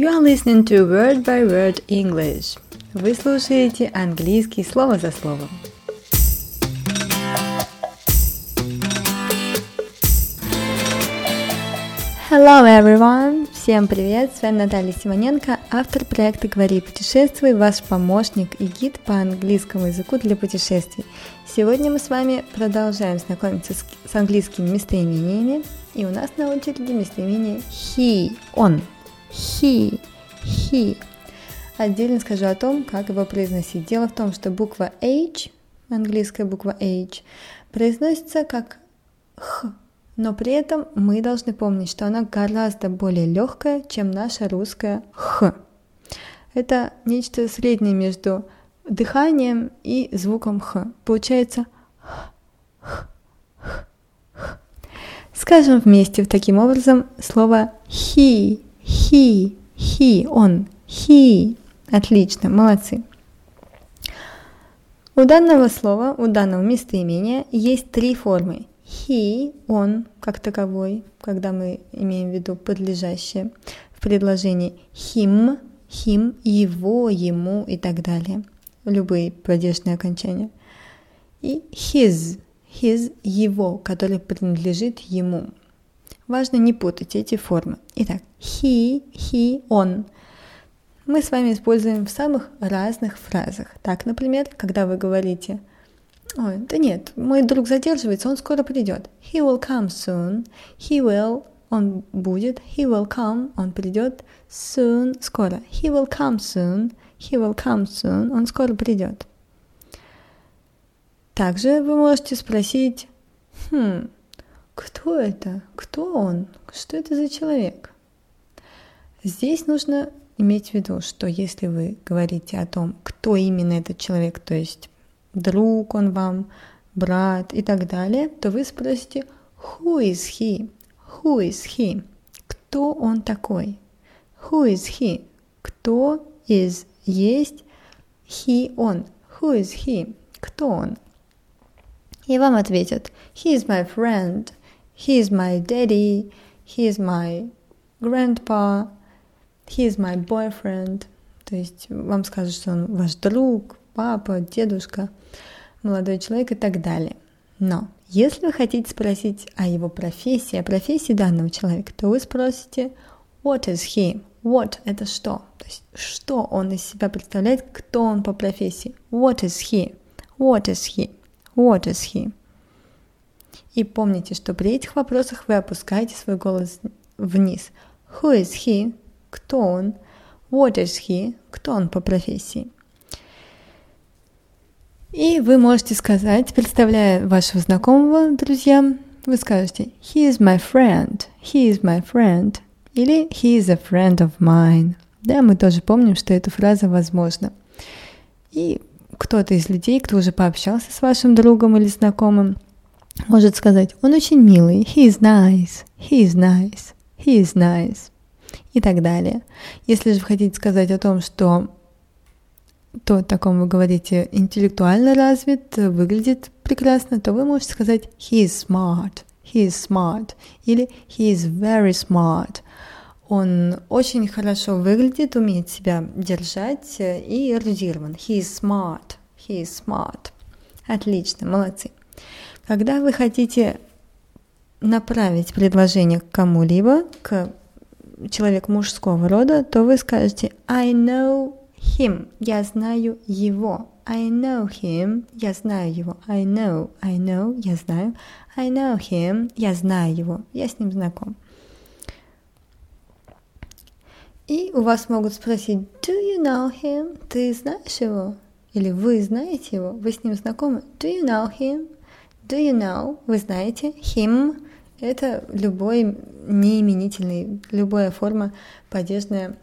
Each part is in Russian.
You are listening to Word by Word English. Вы слушаете английский слово за словом. Hello everyone! Всем привет! С вами Наталья Симоненко, автор проекта «Говори путешествуй», ваш помощник и гид по английскому языку для путешествий. Сегодня мы с вами продолжаем знакомиться с, английскими местоимениями, и у нас на очереди местоимение he, он, he, he. Отдельно скажу о том, как его произносить. Дело в том, что буква H, английская буква H, произносится как х, но при этом мы должны помнить, что она гораздо более легкая, чем наша русская х. Это нечто среднее между дыханием и звуком х. Получается х, х, х, х. Скажем вместе таким образом слово he, he, he, он, he. Отлично, молодцы. У данного слова, у данного местоимения есть три формы. He, он, как таковой, когда мы имеем в виду подлежащее в предложении him, him, его, ему и так далее. Любые падежные окончания. И his, his, его, который принадлежит ему. Важно не путать эти формы. Итак, he, he, он. Мы с вами используем в самых разных фразах. Так, например, когда вы говорите – Ой, да нет, мой друг задерживается, он скоро придет. He will come soon. He will, он будет. He will come, он придет. Soon, скоро. He will come soon. He will come soon, он скоро придет. Также вы можете спросить, хм, кто это? Кто он? Что это за человек? Здесь нужно иметь в виду, что если вы говорите о том, кто именно этот человек, то есть друг он вам, брат и так далее, то вы спросите Who is he? Who is he? Кто он такой? Who is he? Кто is есть he он? Who is he? Кто он? И вам ответят He is my friend, he is my daddy, he is my grandpa, he is my boyfriend. То есть вам скажут, что он ваш друг, папа, дедушка, молодой человек и так далее. Но если вы хотите спросить о его профессии, о профессии данного человека, то вы спросите What is he? What – это что? То есть, что он из себя представляет, кто он по профессии? What is he? What is he? What is he? И помните, что при этих вопросах вы опускаете свой голос вниз. Who is he? Кто он? What is he? Кто он по профессии? И вы можете сказать, представляя вашего знакомого, друзья, вы скажете «He is my friend», «He is my friend» или «He is a friend of mine». Да, мы тоже помним, что эта фраза возможна. И кто-то из людей, кто уже пообщался с вашим другом или знакомым, может сказать «Он очень милый», «He is nice», «He is nice», «He is nice» и так далее. Если же вы хотите сказать о том, что то, таком вы говорите, интеллектуально развит, выглядит прекрасно, то вы можете сказать he is smart, he is smart или he is very smart. Он очень хорошо выглядит, умеет себя держать и эрудирован. He is smart, he is smart. Отлично, молодцы. Когда вы хотите направить предложение к кому-либо, к человеку мужского рода, то вы скажете I know him. Я знаю его. I know him. Я знаю его. I know. I know. Я знаю. I know him. Я знаю его. Я с ним знаком. И у вас могут спросить, do you know him? Ты знаешь его? Или вы знаете его? Вы с ним знакомы? Do you know him? Do you know? Вы знаете? Him – это любой неименительный, любая форма падежное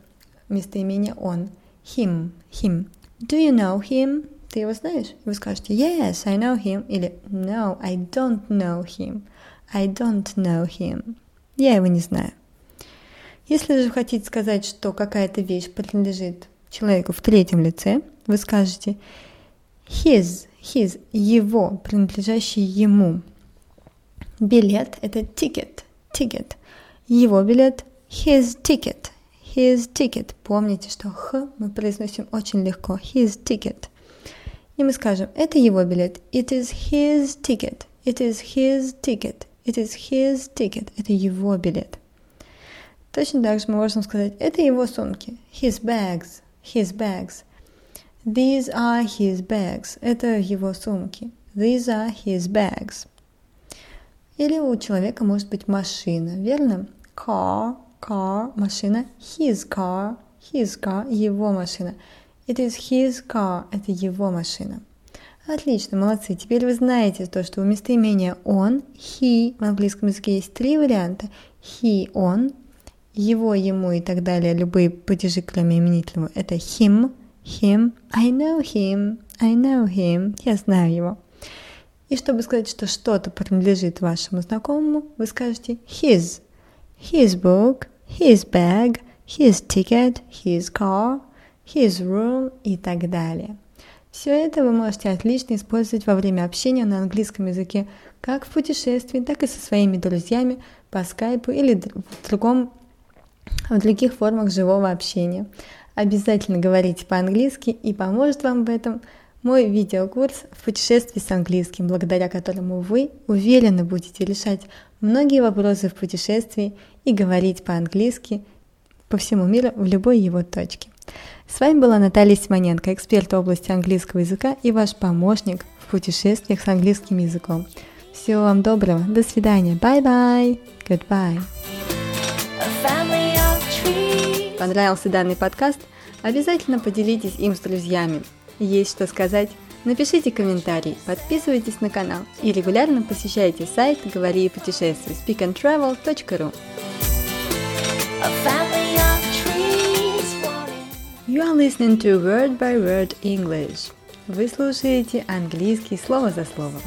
местоимение он him, him. Do you know him? Ты его знаешь? Вы скажете yes, I know him. Или no, I don't know him. I don't know him. Я его не знаю. Если же хотите сказать, что какая-то вещь принадлежит человеку в третьем лице, вы скажете his, his, его, принадлежащий ему. Билет – это ticket, ticket. Его билет – his ticket, his ticket. Помните, что х мы произносим очень легко. His ticket. И мы скажем, это его билет. It is his ticket. It is his ticket. It is his ticket. Это его билет. Точно так же мы можем сказать, это его сумки. His bags. His bags. These are his bags. Это его сумки. These are his bags. Или у человека может быть машина, верно? Car, car, машина. His car, his car, его машина. It is his car, это его машина. Отлично, молодцы. Теперь вы знаете то, что у местоимения он, he в английском языке есть три варианта. He, он, его, ему и так далее, любые падежи, кроме именительного, это him, him, I know him, I know him, я знаю его. И чтобы сказать, что что-то принадлежит вашему знакомому, вы скажете his, his book, his bag, his ticket, his car, his room и так далее. Все это вы можете отлично использовать во время общения на английском языке, как в путешествии, так и со своими друзьями по скайпу или в другом в других формах живого общения. Обязательно говорите по-английски и поможет вам в этом мой видеокурс в путешествии с английским, благодаря которому вы уверенно будете решать многие вопросы в путешествии и говорить по-английски по всему миру в любой его точке. С вами была Наталья Симоненко, эксперт в области английского языка и ваш помощник в путешествиях с английским языком. Всего вам доброго, до свидания, bye-bye, goodbye. Понравился данный подкаст? Обязательно поделитесь им с друзьями. Есть что сказать? Напишите комментарий, подписывайтесь на канал и регулярно посещайте сайт «Говори и путешествуй» speakandtravel.ru You are listening to Word by Word English. Вы слушаете английский слово за словом.